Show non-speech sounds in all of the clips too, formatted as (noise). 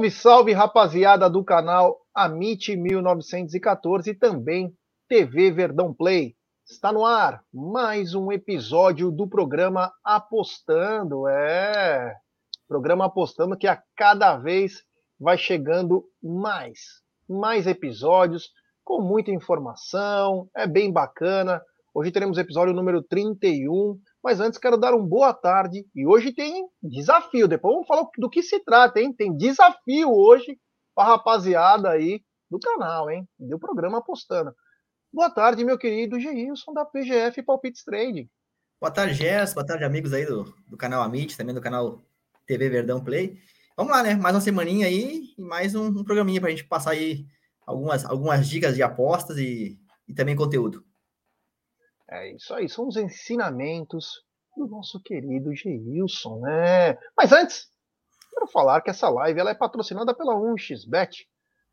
Salve, salve, rapaziada do canal Amit 1914 e também TV Verdão Play. Está no ar mais um episódio do programa Apostando. É, programa Apostando que a cada vez vai chegando mais, mais episódios com muita informação, é bem bacana. Hoje teremos episódio número 31 mas antes quero dar um boa tarde. E hoje tem desafio. Depois vamos falar do que se trata, hein? Tem desafio hoje para a rapaziada aí do canal, hein? Do programa Apostando. Boa tarde, meu querido Geilson da PGF Palpites Trading. Boa tarde, Gerson. Boa tarde, amigos aí do, do canal Amit, também do canal TV Verdão Play. Vamos lá, né? Mais uma semaninha aí e mais um, um programinha para a gente passar aí algumas, algumas dicas de apostas e, e também conteúdo. É isso aí, são os ensinamentos do nosso querido Geilson, né? Mas antes, quero falar que essa live ela é patrocinada pela 1xBet,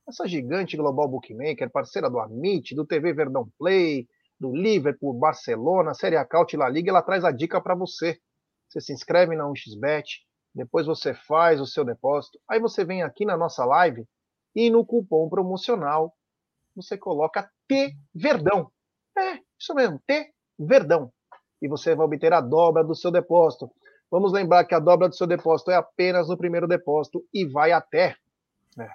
essa gigante global bookmaker, parceira do Amit, do TV Verdão Play, do Liverpool, Barcelona, Série A Caut La Liga, ela traz a dica para você. Você se inscreve na 1xBet, depois você faz o seu depósito, aí você vem aqui na nossa live e no cupom promocional você coloca T Verdão. Isso mesmo, T Verdão. E você vai obter a dobra do seu depósito. Vamos lembrar que a dobra do seu depósito é apenas no primeiro depósito e vai até né,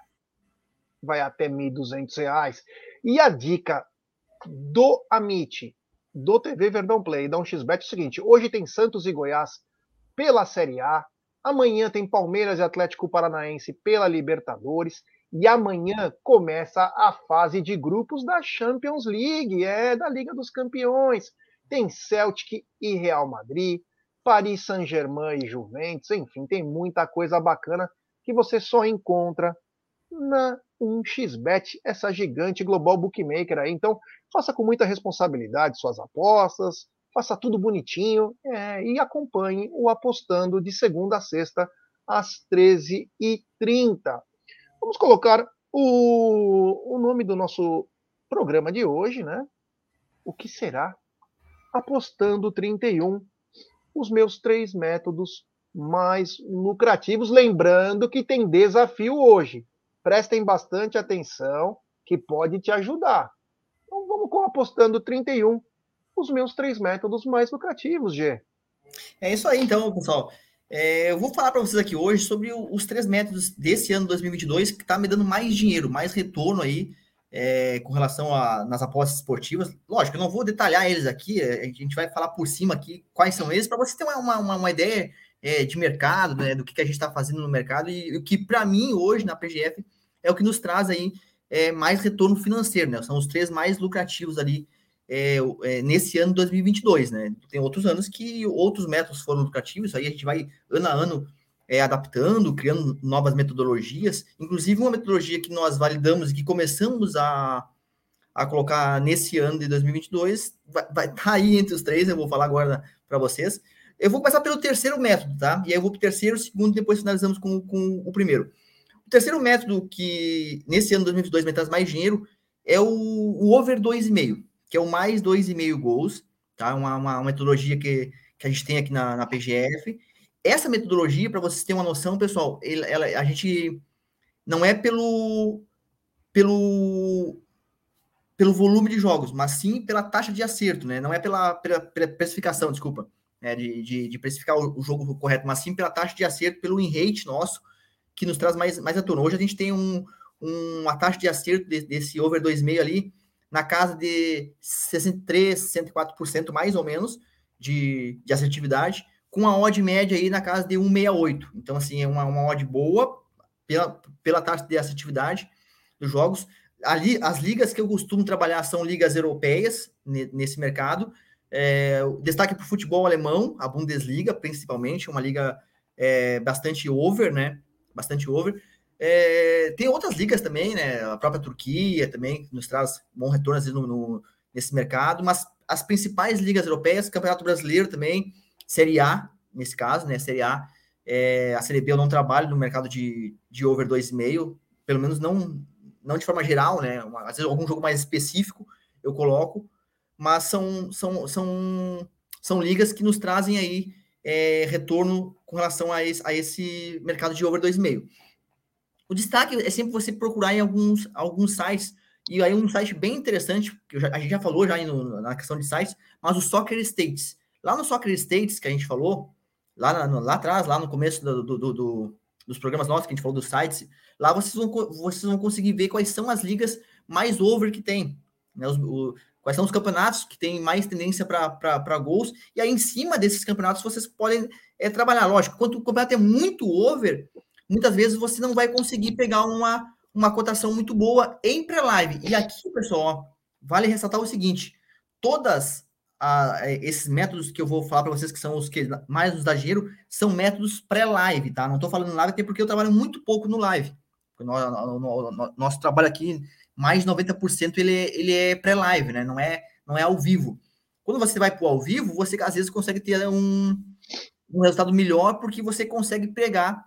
vai até R$ 1.200. E a dica do Amit, do TV Verdão Play, da 1xBet é o seguinte: hoje tem Santos e Goiás pela Série A, amanhã tem Palmeiras e Atlético Paranaense pela Libertadores e amanhã começa a fase de grupos da Champions League, é da Liga dos Campeões. Tem Celtic e Real Madrid, Paris Saint-Germain e Juventus, enfim, tem muita coisa bacana que você só encontra na 1xBet, essa gigante global bookmaker aí. Então, faça com muita responsabilidade suas apostas, faça tudo bonitinho é, e acompanhe o Apostando de segunda a sexta às 13h30. Vamos colocar o, o nome do nosso programa de hoje, né? O que será apostando 31, os meus três métodos mais lucrativos. Lembrando que tem desafio hoje. Prestem bastante atenção, que pode te ajudar. Então vamos com apostando 31, os meus três métodos mais lucrativos, G. É isso aí, então, pessoal. É, eu vou falar para vocês aqui hoje sobre os três métodos desse ano 2022 que está me dando mais dinheiro, mais retorno aí é, com relação a nas apostas esportivas. Lógico, eu não vou detalhar eles aqui, é, a gente vai falar por cima aqui quais são eles, para você ter uma, uma, uma ideia é, de mercado, né, do que, que a gente está fazendo no mercado, e o que para mim hoje na PGF é o que nos traz aí é, mais retorno financeiro, né? São os três mais lucrativos ali é, é, nesse ano 2022, né? Tem outros anos que outros métodos foram lucrativos, aí a gente vai ano a ano é, adaptando, criando novas metodologias, inclusive uma metodologia que nós validamos e que começamos a, a colocar nesse ano de 2022, vai estar tá aí entre os três, eu vou falar agora para vocês. Eu vou começar pelo terceiro método, tá? E aí eu vou para o terceiro, segundo, depois finalizamos com, com o primeiro. O terceiro método que nesse ano 2022 me traz mais dinheiro é o, o over 2,5, que é o mais 2,5 gols, tá? Uma, uma, uma metodologia que, que a gente tem aqui na, na PGF essa metodologia, para vocês terem uma noção, pessoal, ela, a gente não é pelo, pelo, pelo volume de jogos, mas sim pela taxa de acerto, né? Não é pela, pela, pela precificação, desculpa, né? de, de, de precificar o, o, jogo correto, mas sim pela taxa de acerto, pelo in-rate nosso, que nos traz mais, mais retorno. Hoje a gente tem um, um, uma taxa de acerto de, desse over 2,5 ali na casa de 63, 64% mais ou menos de, de assertividade com a odd média aí na casa de 1,68. Então, assim, é uma, uma odd boa pela, pela taxa de assertividade dos jogos. Ali, as ligas que eu costumo trabalhar são ligas europeias nesse mercado. É, destaque para o futebol alemão, a Bundesliga, principalmente, uma liga é, bastante over, né? Bastante over. É, tem outras ligas também, né? A própria Turquia também nos traz bom retorno no, no, nesse mercado, mas as principais ligas europeias, Campeonato Brasileiro também, Série A, nesse caso, né? Série A, é, a Série B eu não trabalho no mercado de, de over 2,5, pelo menos não, não de forma geral, né? Uma, às vezes algum jogo mais específico eu coloco, mas são, são, são, são ligas que nos trazem aí é, retorno com relação a esse, a esse mercado de over 2,5. O destaque é sempre você procurar em alguns, alguns sites, e aí um site bem interessante, que já, a gente já falou já no, na questão de sites, mas o Soccer States. Lá no Soccer States, que a gente falou, lá, na, lá atrás, lá no começo do, do, do, dos programas nossos, que a gente falou dos sites, lá vocês vão, vocês vão conseguir ver quais são as ligas mais over que tem. Né? Os, o, quais são os campeonatos que têm mais tendência para gols, e aí em cima desses campeonatos vocês podem é, trabalhar. Lógico, quando o campeonato é muito over, muitas vezes você não vai conseguir pegar uma, uma cotação muito boa em pré-live. E aqui, pessoal, ó, vale ressaltar o seguinte: todas a, esses métodos que eu vou falar para vocês, que são os que mais nos dá dinheiro, são métodos pré-live, tá? Não estou falando live, até porque eu trabalho muito pouco no live. Nosso, nosso trabalho aqui mais de 90% ele, é, ele é pré-live, né? Não é, não é ao vivo. Quando você vai para o ao vivo, você às vezes consegue ter um, um resultado melhor porque você consegue pegar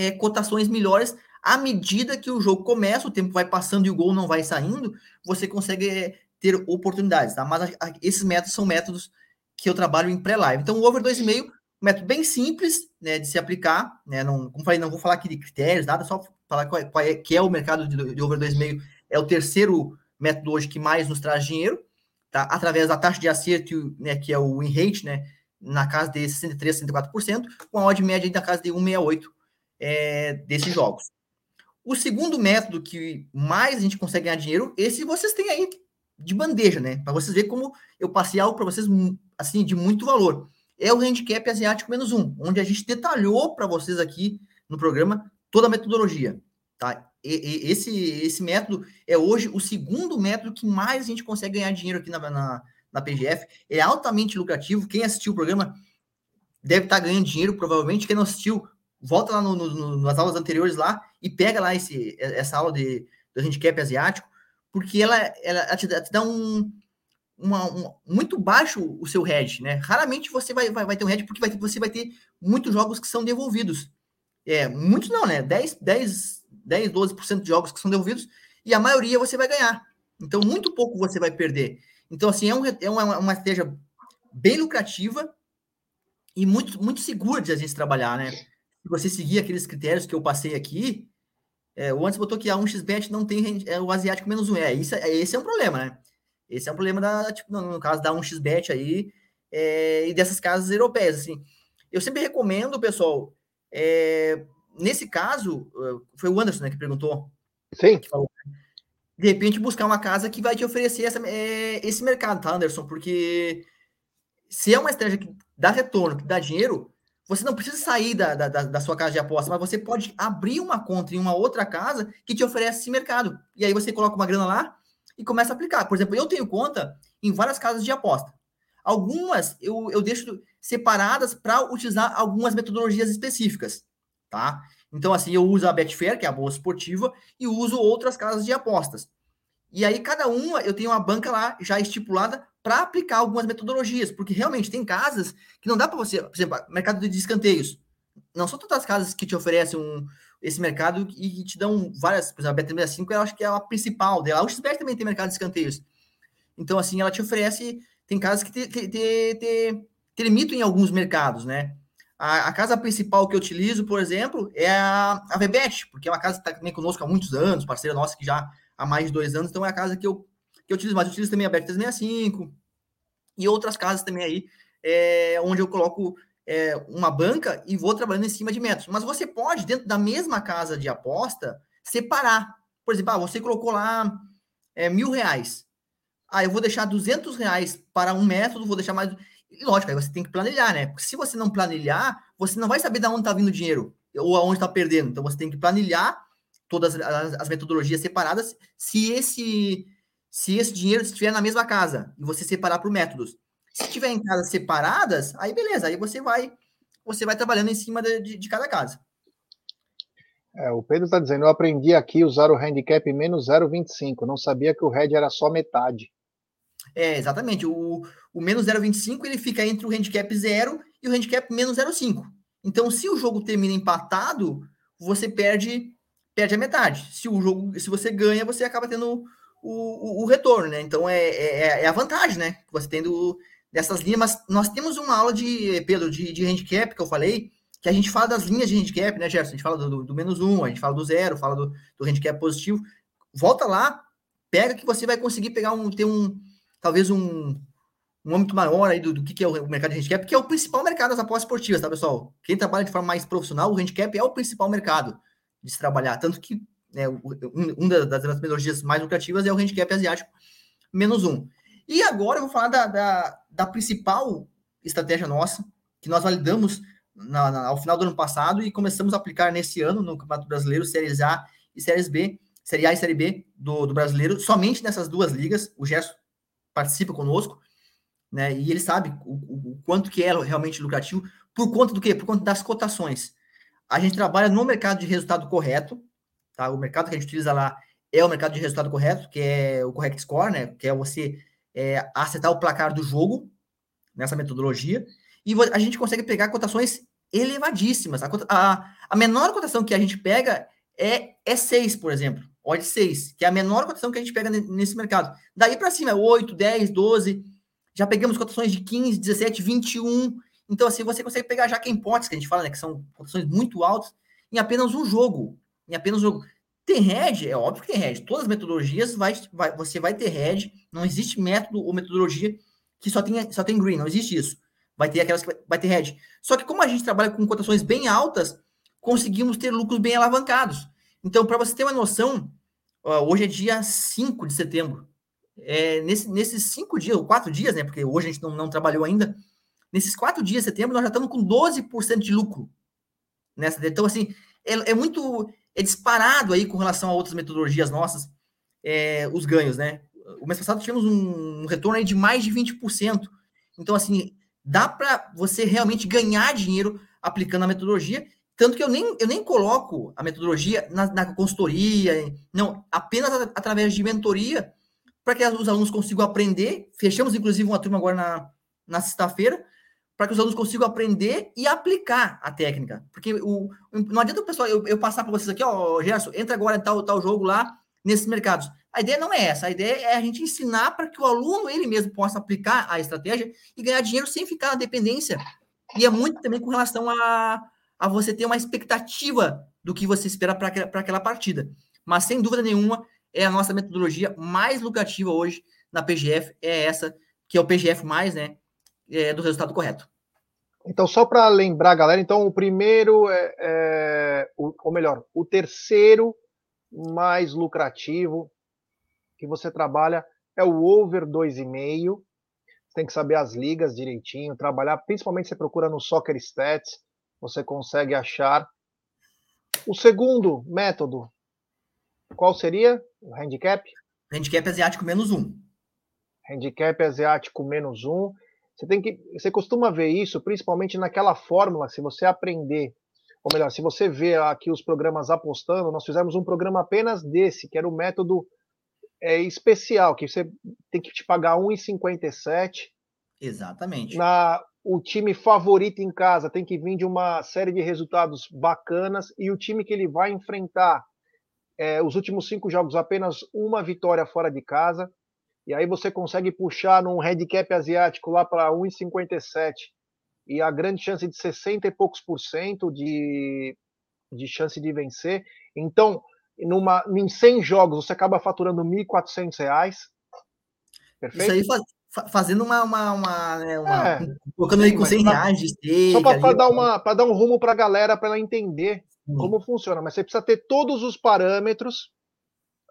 é, cotações melhores à medida que o jogo começa, o tempo vai passando e o gol não vai saindo, você consegue é, ter oportunidades, tá? Mas a, a, esses métodos são métodos que eu trabalho em pré-live. Então, o over 2,5 método bem simples né, de se aplicar, né? Não, como falei, não vou falar aqui de critérios, nada, só falar qual é, qual é, que é o mercado de, de over 2,5, é o terceiro método hoje que mais nos traz dinheiro, tá? Através da taxa de acerto, né, que é o win rate, né? Na casa de 63, 64%, com a odd média na casa de 1,68 é, desses jogos. O segundo método que mais a gente consegue ganhar dinheiro, esse vocês têm aí de bandeja, né? Para vocês verem como eu passei algo para vocês assim de muito valor é o handicap asiático menos um, onde a gente detalhou para vocês aqui no programa toda a metodologia. Tá? E, e, esse, esse método é hoje o segundo método que mais a gente consegue ganhar dinheiro aqui na, na, na PGF. É altamente lucrativo. Quem assistiu o programa deve estar tá ganhando dinheiro, provavelmente. Quem não assistiu, volta lá no, no, nas aulas anteriores lá e pega lá esse, essa aula de, do handicap asiático, porque ela, ela, ela te, te dá um, uma, muito baixo o seu head, né? Raramente você vai, vai, vai ter um head porque vai, você vai ter muitos jogos que são devolvidos. É, muitos não, né? 10, 10, 10 12% de jogos que são devolvidos e a maioria você vai ganhar. Então, muito pouco você vai perder. Então, assim, é, um, é uma, uma estratégia bem lucrativa e muito, muito segura de a gente trabalhar, né? Se você seguir aqueles critérios que eu passei aqui, é, o antes botou que a 1xbet não tem é, o asiático menos um. É, isso, é, esse é um problema, né? Esse é o problema da, tipo, no, no caso da 1xBet aí é, e dessas casas europeias, assim. Eu sempre recomendo, pessoal, é, nesse caso, foi o Anderson né, que perguntou. Sim. Que falou, de repente, buscar uma casa que vai te oferecer essa, é, esse mercado, tá, Anderson? Porque se é uma estratégia que dá retorno, que dá dinheiro, você não precisa sair da, da, da, sua casa de aposta, mas você pode abrir uma conta em uma outra casa que te oferece esse mercado. E aí você coloca uma grana lá e começa a aplicar. Por exemplo, eu tenho conta em várias casas de aposta. Algumas eu, eu deixo separadas para utilizar algumas metodologias específicas, tá? Então, assim, eu uso a Betfair, que é a bolsa esportiva, e uso outras casas de apostas. E aí, cada uma, eu tenho uma banca lá já estipulada para aplicar algumas metodologias, porque realmente tem casas que não dá para você, por exemplo, mercado de escanteios. Não são todas as casas que te oferecem um, esse mercado e, te dão várias, por exemplo, a Bet365 eu acho que é a principal dela. A XBet também tem mercado de escanteios. Então, assim, ela te oferece, tem casas que te, te, te, te, te limitam em alguns mercados, né? A, a, casa principal que eu utilizo, por exemplo, é a, a Vebet, porque é uma casa que está também conosco há muitos anos, parceira nossa que já há mais de dois anos, então é a casa que eu, que eu utilizo, mas eu utilizo também a Bet365 e outras casas também aí, é, onde eu coloco é, uma banca e vou trabalhando em cima de métodos. Mas você pode, dentro da mesma casa de aposta, separar. Por exemplo, ah, você colocou lá é, mil reais. Ah, eu vou deixar 200 reais para um método, vou deixar mais. E lógico, aí você tem que planilhar, né? Porque se você não planilhar, você não vai saber de onde está vindo o dinheiro ou aonde está perdendo. Então você tem que planilhar todas as, as, metodologias separadas. Se esse se esse dinheiro estiver na mesma casa e você separar por métodos, se tiver em casas separadas, aí beleza, aí você vai você vai trabalhando em cima de, de, de cada casa. É, o Pedro está dizendo, eu aprendi aqui a usar o handicap menos 0,25, não sabia que o head era só metade. É, exatamente, o, o menos 0,25 ele fica entre o handicap 0 e o handicap menos 0,5. Então, se o jogo termina empatado, você perde perde a metade. Se o jogo, se você ganha, você acaba tendo o, o, o retorno, né? Então é, é, é, a vantagem, né? Você tendo dessas linhas, mas nós temos uma aula de, Pedro, de, de handicap, que eu falei, que a gente fala das linhas de handicap, né, Gerson? A gente fala do, do, do menos um, a gente fala do zero, fala do, do handicap positivo. Volta lá, pega que você vai conseguir pegar um, ter um, talvez um, um âmbito maior aí do, do que, que é o mercado de handicap, que é o principal mercado das apostas esportivas, tá, pessoal? Quem trabalha de forma mais profissional, o handicap é o principal mercado de se trabalhar. Tanto que né, um, um das metodologias mais lucrativas é o handicap asiático menos um. E agora eu vou falar da, da, da principal estratégia nossa, que nós validamos na, na, ao final do ano passado e começamos a aplicar nesse ano no Campeonato Brasileiro, Séries A e Séries B, Série A e Série B do, do Brasileiro, somente nessas duas ligas. O Gerson participa conosco, né? E ele sabe o, o, quanto que é realmente lucrativo, por conta do quê? Por conta das cotações. A gente trabalha no mercado de resultado correto, tá? O mercado que a gente utiliza lá é o mercado de resultado correto, que é o correct score, né? Que é você é, acertar o placar do jogo nessa metodologia. E a gente consegue pegar cotações elevadíssimas. A, a, a menor cotação que a gente pega é, é 6, por exemplo. Odd 6, que é a menor cotação que a gente pega nesse mercado. Daí para cima, 8, 10, 12. Já pegamos cotações de 15, 17, 21. Então, assim, você consegue pegar já quem potes, que a gente fala, né? Que são cotações muito altas, em apenas um jogo. Em apenas um jogo. Tem head, é óbvio que tem head. Todas as metodologias vai, vai, você vai ter head. Não existe método ou metodologia que só tem, só tem green, não existe isso. Vai ter aquelas que vai, vai ter head. Só que como a gente trabalha com cotações bem altas, conseguimos ter lucros bem alavancados. Então, para você ter uma noção, hoje é dia 5 de setembro. É, nesse, nesses cinco dias, ou quatro dias, né? Porque hoje a gente não, não trabalhou ainda. Nesses quatro dias de setembro, nós já estamos com 12% de lucro. Nessa, então, assim, é, é, muito. É disparado aí com relação a outras metodologias nossas, é, os ganhos, né? O mês passado tivemos um, um retorno aí de mais de 20%. Então, assim, dá para você realmente ganhar dinheiro aplicando a metodologia tanto que eu nem, eu nem coloco a metodologia na, na consultoria, não, apenas através de mentoria, para que os alunos consigam aprender. Fechamos, inclusive, uma turma agora na, na sexta-feira, para que os alunos consigam aprender e aplicar a técnica. Porque o, não adianta o pessoal, eu, eu passar para vocês aqui, ó, Gerson, entra agora em tal, tal jogo lá, nesses mercados. A ideia não é essa, a ideia é a gente ensinar para que o aluno ele mesmo possa aplicar a estratégia e ganhar dinheiro sem ficar na dependência. E é muito também com relação a, a você ter uma expectativa do que você espera para aquela partida. Mas, sem dúvida nenhuma, é a nossa metodologia mais lucrativa hoje na PGF, é essa, que é o PGF, né? É, do resultado correto. Então, só para lembrar, galera, então o primeiro é, é ou melhor, o terceiro mais lucrativo que você trabalha é o over 2,5. Você tem que saber as ligas direitinho, trabalhar, principalmente você procura no Soccer Stats, você consegue achar. O segundo método, qual seria? O handicap? Handicap asiático menos um. Handicap asiático menos um. Você tem que, você costuma ver isso, principalmente naquela fórmula. Se você aprender, ou melhor, se você vê aqui os programas apostando, nós fizemos um programa apenas desse, que era o método é, especial, que você tem que te pagar 1,57. Exatamente. Na o time favorito em casa tem que vir de uma série de resultados bacanas e o time que ele vai enfrentar é, os últimos cinco jogos apenas uma vitória fora de casa e aí você consegue puxar num handicap asiático lá para 1,57 e a grande chance de 60 e poucos por cento de, de chance de vencer. Então, numa, em 100 jogos você acaba faturando R$ 1.400. Perfeito? Isso aí faz, fazendo uma. uma, uma, né, uma é, colocando aí com 100 reais de stake. Só para dar, uma, dar um rumo para a galera, para ela entender sim. como funciona. Mas você precisa ter todos os parâmetros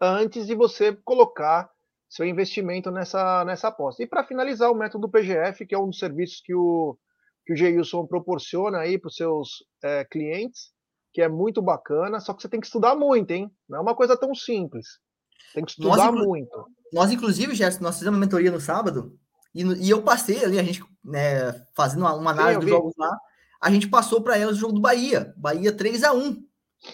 antes de você colocar seu investimento nessa, nessa aposta. E para finalizar, o método PGF, que é um dos serviços que o, que o Geilson proporciona aí para os seus é, clientes, que é muito bacana, só que você tem que estudar muito, hein? Não é uma coisa tão simples. Tem que estudar nós, muito. Nós, inclusive, Gerson, nós fizemos uma mentoria no sábado e, e eu passei ali, a gente né, fazendo uma, uma análise dos jogos lá, a gente passou para elas o jogo do Bahia, Bahia 3 a 1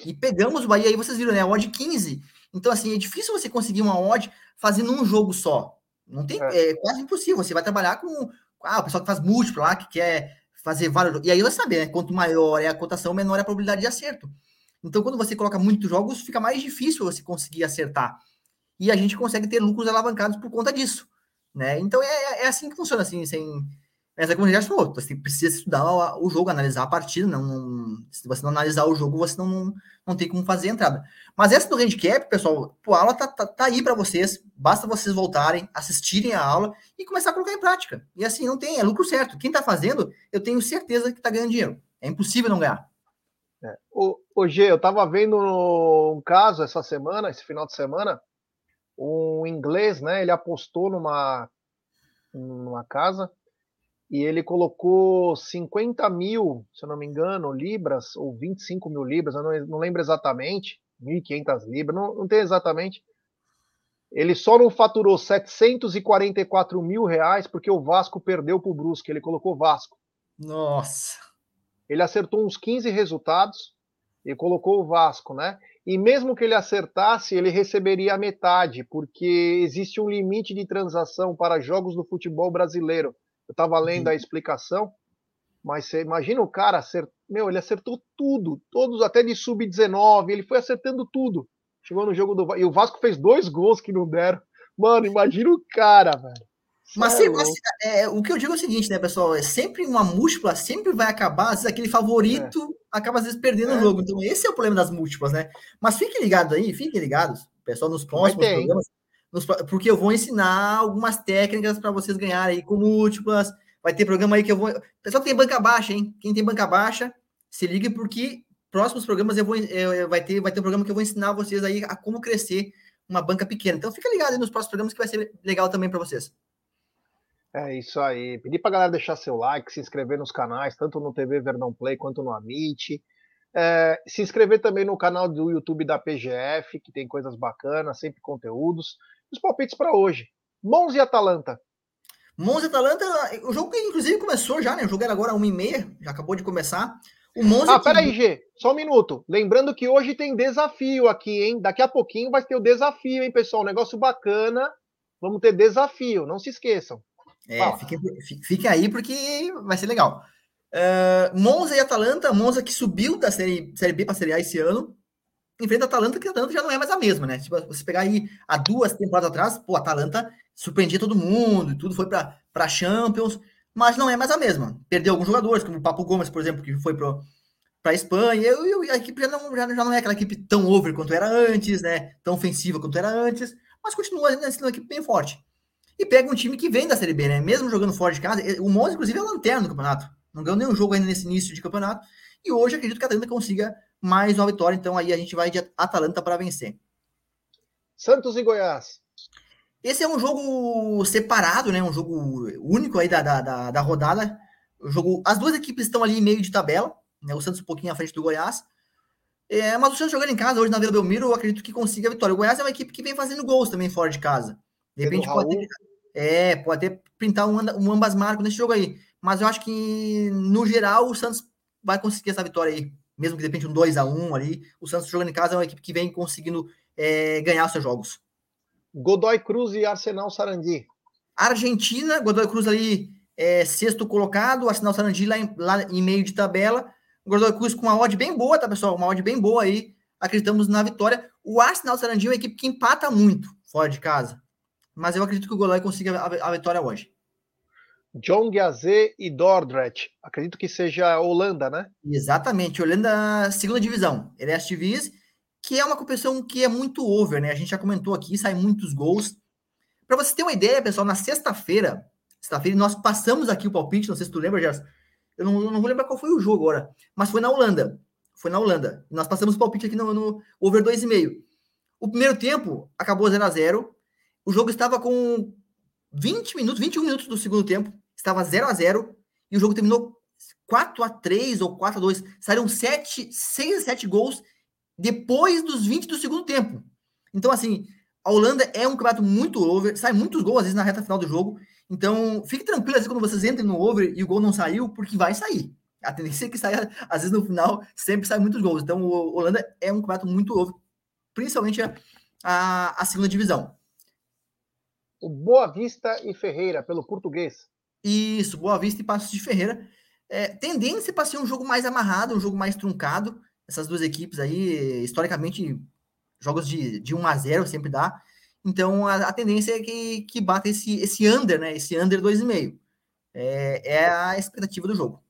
E pegamos o Bahia aí, vocês viram, né? Odd 15. Então, assim, é difícil você conseguir uma odd fazendo um jogo só. Não tem, é. é quase impossível. Você vai trabalhar com ah, o pessoal que faz múltiplo lá, que quer fazer vários. E aí vai saber, né? Quanto maior é a cotação, menor é a probabilidade de acerto. Então, quando você coloca muitos jogos, fica mais difícil você conseguir acertar. E a gente consegue ter lucros alavancados por conta disso. Né? Então, é, é assim que funciona, assim, sem, Mas é como já falou, você precisa estudar o jogo, analisar a partida. Não, não, se você não analisar o jogo, você não, não, não tem como fazer a entrada. Mas essa do handicap, pessoal, a aula tá, tá, tá aí para vocês. Basta vocês voltarem, assistirem a aula e começar a colocar em prática. E assim, não tem, é lucro certo. Quem tá fazendo, eu tenho certeza que tá ganhando dinheiro. É impossível não ganhar. É. O, o G, eu tava vendo um caso essa semana, esse final de semana, um inglês, né? Ele apostou numa, numa casa e ele colocou 50 mil, se eu não me engano, libras, ou 25 mil libras, eu não, não lembro exatamente, 1.500 libras, não, não tem exatamente. Ele só não faturou 744 mil reais porque o Vasco perdeu para o Brusque, ele colocou Vasco. Nossa! Ele acertou uns 15 resultados e colocou o Vasco, né? E mesmo que ele acertasse, ele receberia a metade, porque existe um limite de transação para jogos do futebol brasileiro. Eu estava lendo a explicação, mas você imagina o cara acertou, meu, ele acertou tudo, todos até de sub-19, ele foi acertando tudo. Chegou no jogo do e o Vasco fez dois gols que não deram. Mano, imagina o cara, velho. Mas, é mas é, o que eu digo é o seguinte, né, pessoal? É sempre uma múltipla, sempre vai acabar, às vezes aquele favorito é. acaba às vezes perdendo é. o jogo. Então, esse é o problema das múltiplas, né? Mas fiquem ligados aí, fiquem ligados, pessoal, nos próximos programas, porque eu vou ensinar algumas técnicas para vocês ganharem aí com múltiplas. Vai ter programa aí que eu vou. Pessoal que tem banca baixa, hein? Quem tem banca baixa, se ligue, porque próximos programas eu vou. Eu, vai, ter, vai ter um programa que eu vou ensinar vocês aí a como crescer uma banca pequena. Então, fica ligado aí nos próximos programas que vai ser legal também para vocês. É isso aí. Pedir para galera deixar seu like, se inscrever nos canais, tanto no TV Verdão Play quanto no Amit. É, se inscrever também no canal do YouTube da PGF, que tem coisas bacanas, sempre conteúdos. Os palpites para hoje. Monza e Atalanta. Monza e Atalanta, o jogo que inclusive começou já, né? O jogo era agora 1h30, já acabou de começar. O Monza. Ah, que... peraí, G, só um minuto. Lembrando que hoje tem desafio aqui, hein? Daqui a pouquinho vai ter o desafio, hein, pessoal? Um negócio bacana. Vamos ter desafio, não se esqueçam. É, fiquem, fiquem aí porque vai ser legal. Uh, Monza e Atalanta, Monza que subiu da série, série B para a Série A esse ano, enfrenta a Atalanta, que a Atalanta já não é mais a mesma, né? Tipo, você pegar aí há duas temporadas atrás, pô, a Atalanta surpreendia todo mundo, e tudo foi para Champions, mas não é mais a mesma. Perdeu alguns jogadores, como o Papo Gomes, por exemplo, que foi para a Espanha, e, a equipe já não, já, já não é aquela equipe tão over quanto era antes, né? Tão ofensiva quanto era antes, mas continua sendo uma equipe bem forte e pega um time que vem da Série B, né? Mesmo jogando fora de casa, o Monza, inclusive, é lanterna no campeonato. Não ganhou nenhum jogo ainda nesse início de campeonato. E hoje acredito que a Atalanta consiga mais uma vitória. Então aí a gente vai de Atalanta para vencer. Santos e Goiás. Esse é um jogo separado, né? Um jogo único aí da, da, da, da rodada. O jogo, as duas equipes estão ali em meio de tabela. Né? O Santos um pouquinho à frente do Goiás. É, mas o Santos jogando em casa hoje na Vila Belmiro, eu acredito que consiga a vitória. O Goiás é uma equipe que vem fazendo gols também fora de casa. De repente pode ter, é, pode até pintar um, um ambas marcas nesse jogo aí. Mas eu acho que, no geral, o Santos vai conseguir essa vitória aí. Mesmo que de repente um 2 a 1 ali. O Santos jogando em casa é uma equipe que vem conseguindo é, ganhar os seus jogos. Godoy Cruz e Arsenal Sarandi. Argentina, Godoy Cruz ali é, sexto colocado, Arsenal Sarandi lá em, lá em meio de tabela. Godoy Cruz com uma odd bem boa, tá, pessoal? Uma odd bem boa aí. Acreditamos na vitória. O Arsenal Sarandi é uma equipe que empata muito fora de casa mas eu acredito que o Godoy consiga a, a vitória hoje. John Gazé e Dordrecht. Acredito que seja Holanda, né? Exatamente, Holanda, segunda divisão. Ele é Divis, que é uma competição que é muito over, né? A gente já comentou aqui, sai muitos gols. Para você ter uma ideia, pessoal, na sexta-feira, sexta-feira, nós passamos aqui o palpite, não sei se tu lembra, Gerson. Eu não, não, vou lembrar qual foi o jogo agora, mas foi na Holanda. Foi na Holanda. Nós passamos o palpite aqui no, no over 2,5. O primeiro tempo acabou 0 a 0 o jogo estava com 20 minutos, 21 minutos do segundo tempo, estava 0 a 0 e o jogo terminou 4 a 3 ou 4 a 2. Saíram 7, 6 a 7 gols depois dos 20 do segundo tempo. Então, assim, a Holanda é um campeonato muito over, sai muitos gols às vezes na reta final do jogo. Então, fique tranquilo assim, quando vocês entrem no over e o gol não saiu, porque vai sair. A tendência é que saia, às vezes no final, sempre sai muitos gols. Então, o Holanda é um campeonato muito over, principalmente a, a, a segunda divisão o Boa Vista e Ferreira, pelo português. Isso, Boa Vista e Passos de Ferreira. É, tendência para ser um jogo mais amarrado, um jogo mais truncado. Essas duas equipes aí, historicamente, jogos de, de 1 a 0 sempre dá. Então a, a tendência é que, que bata esse, esse under, né? Esse under 2,5. é, é a expectativa do jogo.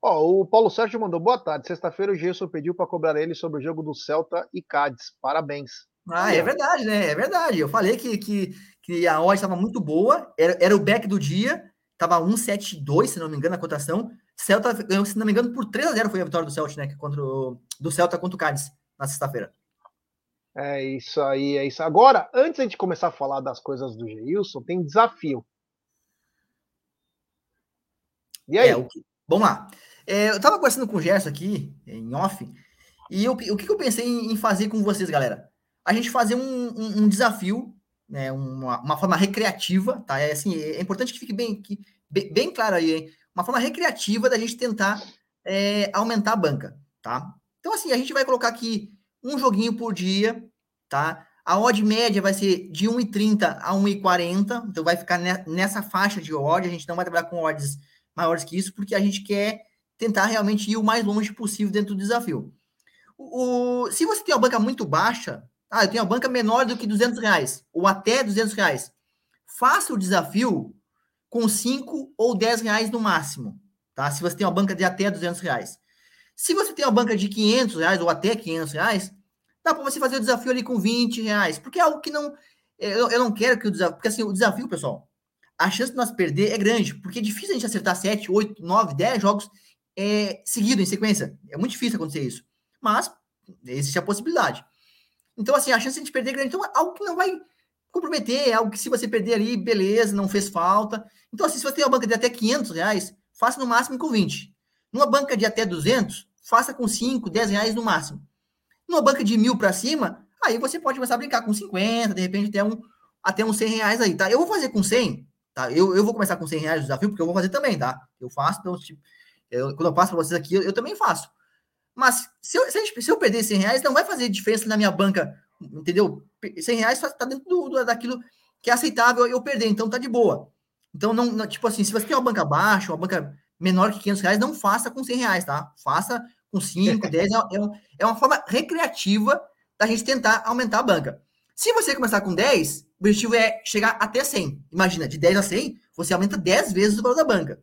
Ó, o Paulo Sérgio mandou boa tarde. Sexta-feira o Gerson pediu para cobrar ele sobre o jogo do Celta e Cádiz. Parabéns. Ah, é verdade, né? É verdade. Eu falei que, que, que a odd estava muito boa, era, era o back do dia, estava 1,72, se não me engano, a cotação. Celta ganhou, se não me engano, por 3 a 0 foi a vitória do Celta, né? Contra o, do Celta contra o Cádiz na sexta-feira. É isso aí, é isso. Agora, antes de começar a falar das coisas do Geilson, tem desafio. E aí? É, que... Vamos lá. É, eu estava conversando com o Gerson aqui, em off, e eu, o que, que eu pensei em fazer com vocês, galera? A gente fazer um, um, um desafio, né, uma, uma, forma recreativa, tá? É, assim, é importante que fique bem, que, bem, bem claro aí, hein? Uma forma recreativa da gente tentar é, aumentar a banca, tá? Então, assim, a gente vai colocar aqui um joguinho por dia, tá? A odd média vai ser de 1,30 a 1,40, então vai ficar nessa faixa de odd, a gente não vai trabalhar com odds maiores que isso, porque a gente quer tentar realmente ir o mais longe possível dentro do desafio. O, o, se você tem uma banca muito baixa, ah, eu tenho uma banca menor do que 200 reais, ou até 200 reais, faça o desafio com 5 ou 10 reais no máximo, tá? Se você tem uma banca de até 200 reais. Se você tem uma banca de 500 reais ou até 500 reais, dá para você fazer o desafio ali com 20 reais, porque é algo que não. Eu, eu não quero que o desafio. Porque assim, o desafio, pessoal, a chance de nós perder é grande, porque é difícil a gente acertar 7, 8, 9, 10 jogos é, seguido, em sequência. É muito difícil acontecer isso. Mas existe a possibilidade. Então, assim, a chance de perder é grande. Então, é algo que não vai comprometer, é algo que se você perder ali, beleza, não fez falta. Então, assim, se você tem uma banca de até 500 reais, faça no máximo com 20. Numa banca de até 200, faça com 5, 10 reais no máximo. Numa banca de mil para cima, aí você pode começar a brincar com 50, de repente até um, até uns 100 reais aí, tá? Eu vou fazer com 100, tá? Eu, eu vou começar com 100 reais o desafio, porque eu vou fazer também, tá? Eu faço, então, tipo, eu, quando eu passo para vocês aqui, eu, eu, também faço. Mas se eu, se, gente, se eu perder 100 reais, não vai fazer diferença na minha banca, entendeu? 100 reais está dentro do, do, daquilo que é aceitável eu perder, então tá de boa. Então, não, não, tipo assim, se você tem uma banca baixa, uma banca menor que 500 reais, não faça com 100 reais, tá? Faça com 5, 10, (laughs) é, é, é uma forma recreativa da gente tentar aumentar a banca. Se você começar com 10, o objetivo é chegar até 100. Imagina, de 10 a 100, você aumenta 10 vezes o valor da banca.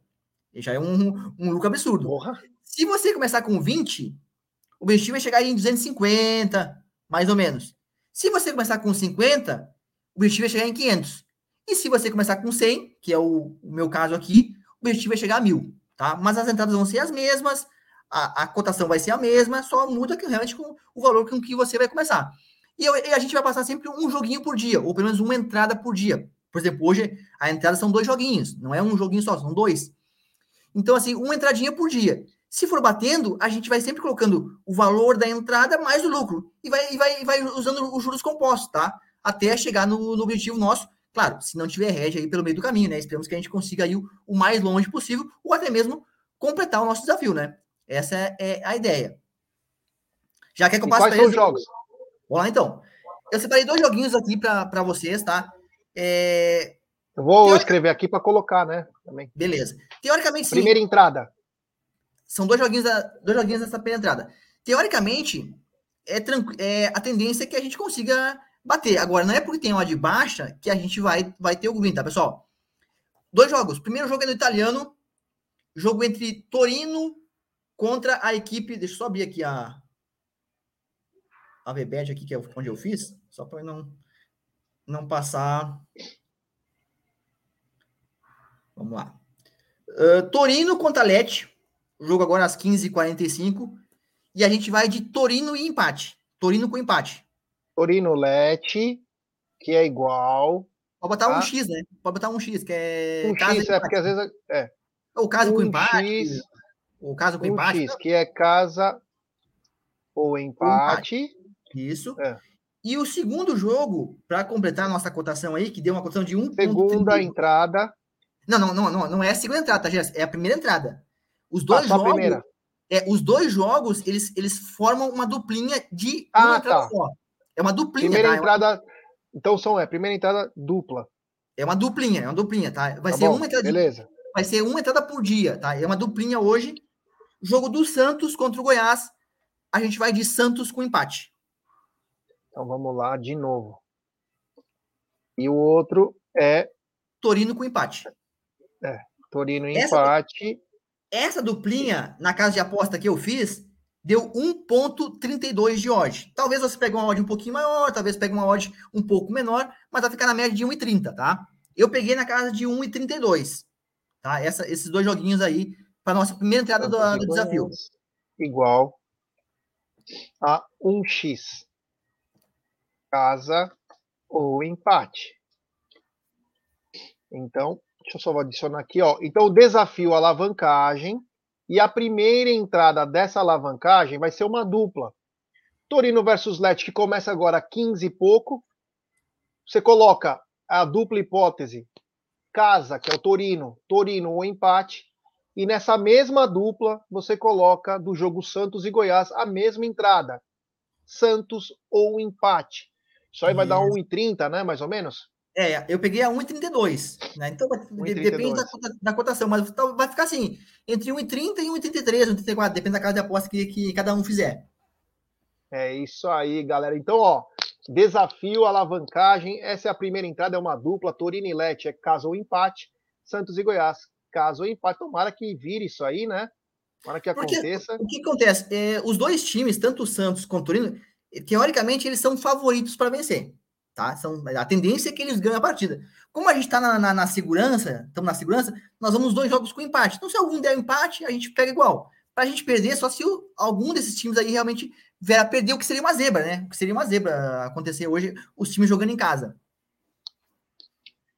E já é um, um lucro absurdo. Porra. Se você começar com 20, o objetivo é chegar em 250, mais ou menos. Se você começar com 50, o objetivo é chegar em 500. E se você começar com 100, que é o, o meu caso aqui, o objetivo é chegar a 1000, tá? Mas as entradas vão ser as mesmas, a, a cotação vai ser a mesma, só muda que realmente com o valor com que você vai começar. E, eu, e, a gente vai passar sempre um joguinho por dia, ou pelo menos uma entrada por dia. Por exemplo, hoje a entrada são dois joguinhos, não é um joguinho só, são dois. Então, assim, uma entradinha por dia. Se for batendo, a gente vai sempre colocando o valor da entrada mais o lucro. E vai, e vai, e vai usando os juros compostos, tá? Até chegar no, no objetivo nosso. Claro, se não tiver hedge aí pelo meio do caminho, né? Esperamos que a gente consiga ir o, o mais longe possível, ou até mesmo completar o nosso desafio, né? Essa é, é a ideia. Já quer que eu passe são os jogos? Vamos lá, então. Eu separei dois joguinhos aqui para vocês, tá? É... Eu vou Teoric... escrever aqui para colocar, né? Também. Beleza. Teoricamente, sim. Primeira entrada. São dois joguinhos, da, dois joguinhos dessa primeira entrada. Teoricamente, é, é a tendência é que a gente consiga bater. Agora, não é porque tem uma de baixa que a gente vai, vai ter o green, tá, pessoal? Dois jogos. Primeiro jogo é no italiano. Jogo entre Torino contra a equipe. Deixa eu só abrir aqui a, a VBET aqui, que é onde eu fiz, só para não, não passar. Vamos lá. Uh, Torino contra Leti. Jogo agora às 15h45. E a gente vai de Torino e empate. Torino com empate. Torino Leti, que é igual. Pode botar um X, né? Pode botar um X, que é. Um X, é porque às vezes. É. O caso um com empate. X, o caso com um empate. X, que é casa ou empate. empate. Isso. É. E o segundo jogo, para completar a nossa cotação aí, que deu uma cotação de 1. Segunda entrada. Não, não, não, não, não é a segunda entrada, tá, Jess? É a primeira entrada. Os dois ah, jogos. É, os dois jogos, eles, eles formam uma duplinha de ah, uma entrada tá. só. É uma duplinha, Primeira tá? entrada. Então são, é, primeira entrada dupla. É uma duplinha, é uma duplinha, tá? Vai tá ser bom, uma entrada. Beleza. Vai ser uma entrada por dia, tá? É uma duplinha hoje. Jogo do Santos contra o Goiás. A gente vai de Santos com empate. Então vamos lá de novo. E o outro é. Torino com empate. É, Torino empate. Essa, essa duplinha, na casa de aposta que eu fiz, deu 1.32 de odd. Talvez você pegue uma odd um pouquinho maior, talvez pegue uma odd um pouco menor, mas vai ficar na média de 1,30, tá? Eu peguei na casa de 1,32, tá? Essa, esses dois joguinhos aí para nossa primeira entrada do, do desafio. Igual a 1x. Casa ou empate. Então, deixa eu só adicionar aqui, ó. Então, o desafio alavancagem e a primeira entrada dessa alavancagem vai ser uma dupla. Torino versus Let, que começa agora 15 e pouco. Você coloca a dupla hipótese casa, que é o Torino, Torino ou empate. E nessa mesma dupla, você coloca do jogo Santos e Goiás a mesma entrada. Santos ou empate. Isso aí vai dar 1,30, né? Mais ou menos? É, eu peguei a 1,32, né? Então depende da, da, cotação, mas vai ficar assim, entre 1,30 e 1,33, 1,34, depende da casa de aposta que, que cada um fizer. É isso aí, galera. Então, ó, desafio, alavancagem, essa é a primeira entrada, é uma dupla, Torino e Lete é caso ou empate, Santos e Goiás, caso ou empate. Tomara que vire isso aí, né? Tomara que Porque, aconteça. O que acontece? É, os dois times, tanto o Santos quanto o Torino, teoricamente, eles são favoritos para vencer. Tá? São, a tendência é que eles ganhem a partida. Como a gente está na, na, na, segurança, estamos na segurança, nós vamos dois jogos com empate. Então, se algum der empate, a gente pega igual. Para a gente perder, só se o, algum desses times aí realmente vier a perder, o que seria uma zebra, né? O que seria uma zebra acontecer hoje, os times jogando em casa.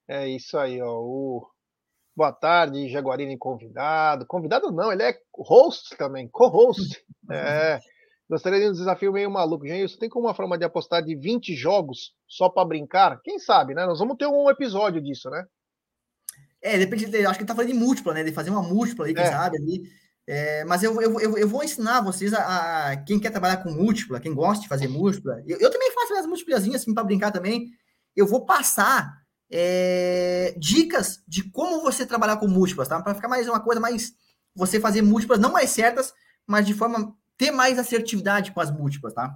É isso aí, ó. O... Boa tarde, Jaguarine convidado. Convidado não, ele é host também, co-host. (laughs) É. Gostaria de um desafio meio maluco. Gente, você tem como uma forma de apostar de 20 jogos só para brincar? Quem sabe, né? Nós vamos ter um episódio disso, né? É, depende, de, acho que ele tá falando de múltipla, né? De fazer uma múltipla aí, quem é. sabe, ali. É, mas eu, eu, eu, eu, vou ensinar vocês a, a, quem quer trabalhar com múltipla, quem gosta de fazer múltipla. Eu, eu também faço as múltiplazinhas assim para brincar também. Eu vou passar é, dicas de como você trabalhar com múltiplas, tá? Para ficar mais uma coisa mais você fazer múltiplas não mais certas, mas de forma ter mais assertividade com as múltiplas, tá?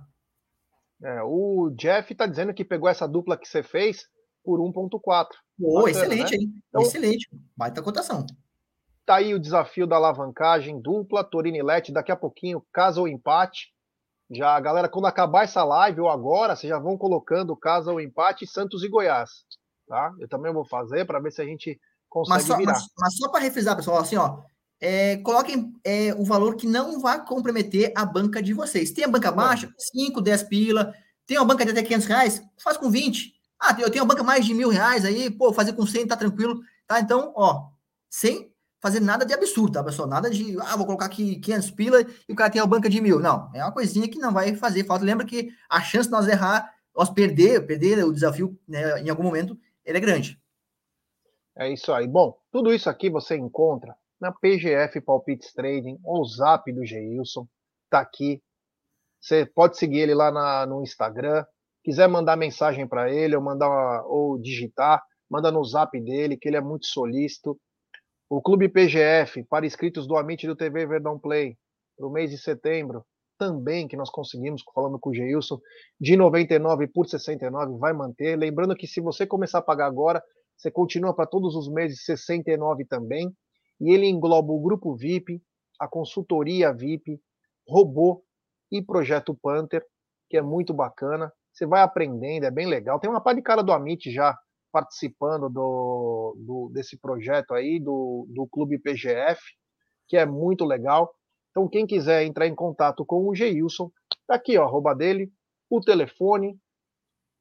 É, o Jeff tá dizendo que pegou essa dupla que você fez por 1.4. Oh, excelente, né? hein? Então, excelente. Baita cotação. Tá aí o desafio da alavancagem dupla, Torinilete, daqui a pouquinho, caso ou empate. Já, galera, quando acabar essa live ou agora, vocês já vão colocando caso ou empate Santos e Goiás, tá? Eu também vou fazer para ver se a gente consegue mas só, virar. Mas, mas só para refrisar, pessoal, assim, ó, é, coloquem é, o valor que não vai comprometer a banca de vocês. Tem a banca baixa, 5, 10 pila. Tem uma banca de até 500 reais, faz com 20. Ah, eu tenho uma banca mais de mil reais aí, pô, fazer com 100 tá tranquilo, tá? Então, ó, sem fazer nada de absurdo, tá, pessoal? Nada de, ah, vou colocar aqui 500 pila e o cara tem uma banca de mil. Não, é uma coisinha que não vai fazer falta. Lembra que a chance de nós errar, nós perder, perder o desafio né, em algum momento, ele é grande. É isso aí. Bom, tudo isso aqui você encontra na PGF Palpites Trading, ou zap do Geilson, tá aqui. Você pode seguir ele lá na, no Instagram. Quiser mandar mensagem para ele ou mandar ou digitar, manda no zap dele, que ele é muito solícito. O Clube PGF, para inscritos do Amit do TV Verdão Play, para o mês de setembro, também que nós conseguimos, falando com o Geilson, de 99 por 69, vai manter. Lembrando que se você começar a pagar agora, você continua para todos os meses 69 também e ele engloba o grupo VIP, a consultoria VIP, robô e projeto Panther, que é muito bacana. Você vai aprendendo, é bem legal. Tem uma par de cara do Amit já participando do, do, desse projeto aí, do, do Clube PGF, que é muito legal. Então, quem quiser entrar em contato com o Geilson, tá aqui, ó, arroba dele, o telefone,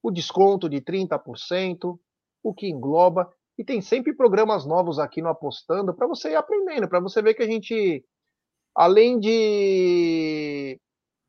o desconto de 30%, o que engloba e tem sempre programas novos aqui no Apostando para você ir aprendendo, para você ver que a gente, além de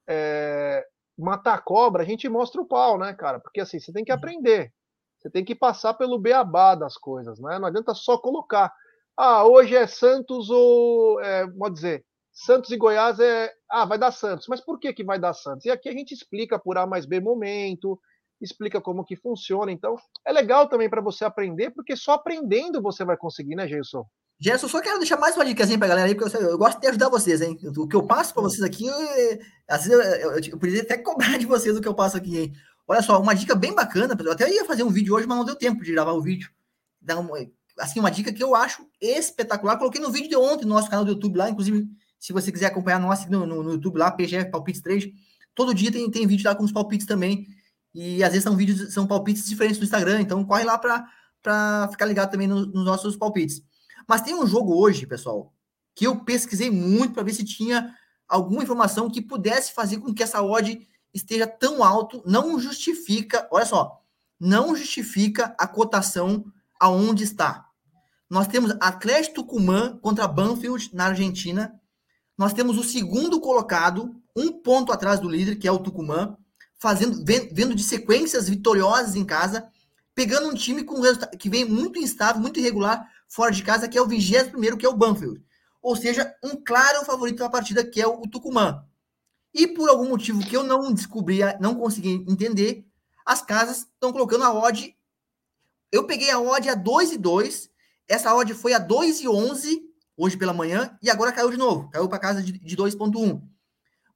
é, matar a cobra, a gente mostra o pau, né, cara? Porque assim, você tem que aprender. Você tem que passar pelo beabá das coisas, né? Não adianta só colocar. Ah, hoje é Santos ou. É, pode dizer, Santos e Goiás é. Ah, vai dar Santos. Mas por que, que vai dar Santos? E aqui a gente explica por A mais B momento, explica como que funciona. Então, é legal também para você aprender, porque só aprendendo você vai conseguir, né, Gerson? Gerson, só quero deixar mais uma dica assim para a galera aí, porque eu, eu, gosto de ajudar vocês, hein? O que eu passo para vocês aqui, eu, às vezes eu, eu, eu, poderia até cobrar de vocês o que eu passo aqui, hein? Olha só, uma dica bem bacana, eu até ia fazer um vídeo hoje, mas não deu tempo de gravar o vídeo. assim, uma dica que eu acho espetacular. Coloquei no vídeo de ontem no nosso canal do YouTube lá, inclusive, se você quiser acompanhar nós no, no, no YouTube lá, PGF Palpites 3, todo dia tem, tem vídeo lá com os palpites também. E às vezes são vídeos, são palpites diferentes do Instagram, então corre lá para ficar ligado também no, nos nossos palpites. Mas tem um jogo hoje, pessoal, que eu pesquisei muito para ver se tinha alguma informação que pudesse fazer com que essa odd esteja tão alto, não justifica, olha só, não justifica a cotação aonde está. Nós temos Atlético Tucumã contra Banfield na Argentina. Nós temos o segundo colocado, um ponto atrás do líder, que é o Tucumã, fazendo vendo de sequências vitoriosas em casa, pegando um time com que vem muito instável, muito irregular fora de casa, que é o 21 primeiro, que é o Banfield. Ou seja, um claro favorito da partida, que é o Tucumã. E por algum motivo que eu não descobri, não consegui entender, as casas estão colocando a odd. Eu peguei a odd a 2 e 2. Essa odd foi a 2 e 11 hoje pela manhã e agora caiu de novo. Caiu para casa de, de 2.1.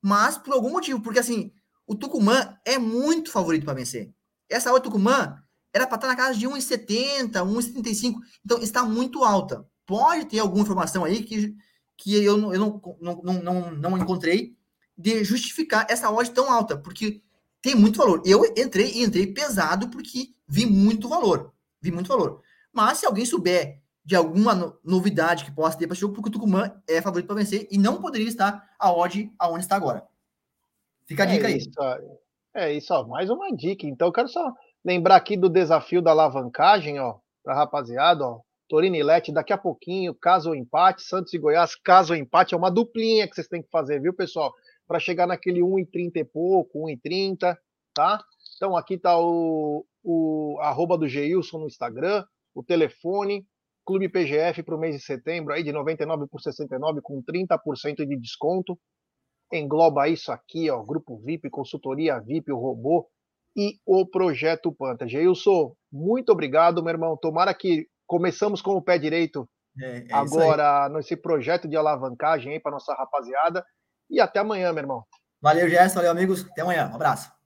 Mas por algum motivo, porque assim, o Tucumã é muito favorito para vencer. Essa odd Tucumã era para estar na casa de 1,70, 1,75. Então está muito alta. Pode ter alguma informação aí que, que eu, eu não, não, não, não, não encontrei de justificar essa odd tão alta, porque tem muito valor. Eu entrei e entrei pesado porque vi muito valor. Vi muito valor. Mas se alguém souber de alguma novidade que possa ter para esse jogo, porque o Tucumã é favorito para vencer e não poderia estar a odd aonde está agora. Fica a dica é aí. Isso, é isso, ó, mais uma dica. Então, eu quero só lembrar aqui do desafio da alavancagem, ó, para rapaziada, ó. Torino e Lete, daqui a pouquinho, caso o empate, Santos e Goiás, caso o empate, é uma duplinha que vocês têm que fazer, viu, pessoal? para chegar naquele 1,30 e pouco, 1,30, tá? Então aqui está o, o arroba do Geilson no Instagram, o telefone, Clube PGF para o mês de setembro, aí de 99 por 69, com 30% de desconto. Engloba isso aqui, ó, grupo VIP, consultoria VIP, o robô e o Projeto Panta. Geilson, muito obrigado, meu irmão. Tomara que começamos com o pé direito é, é agora nesse projeto de alavancagem aí para nossa rapaziada. E até amanhã, meu irmão. Valeu, Gerson. Valeu, amigos. Até amanhã. Um abraço.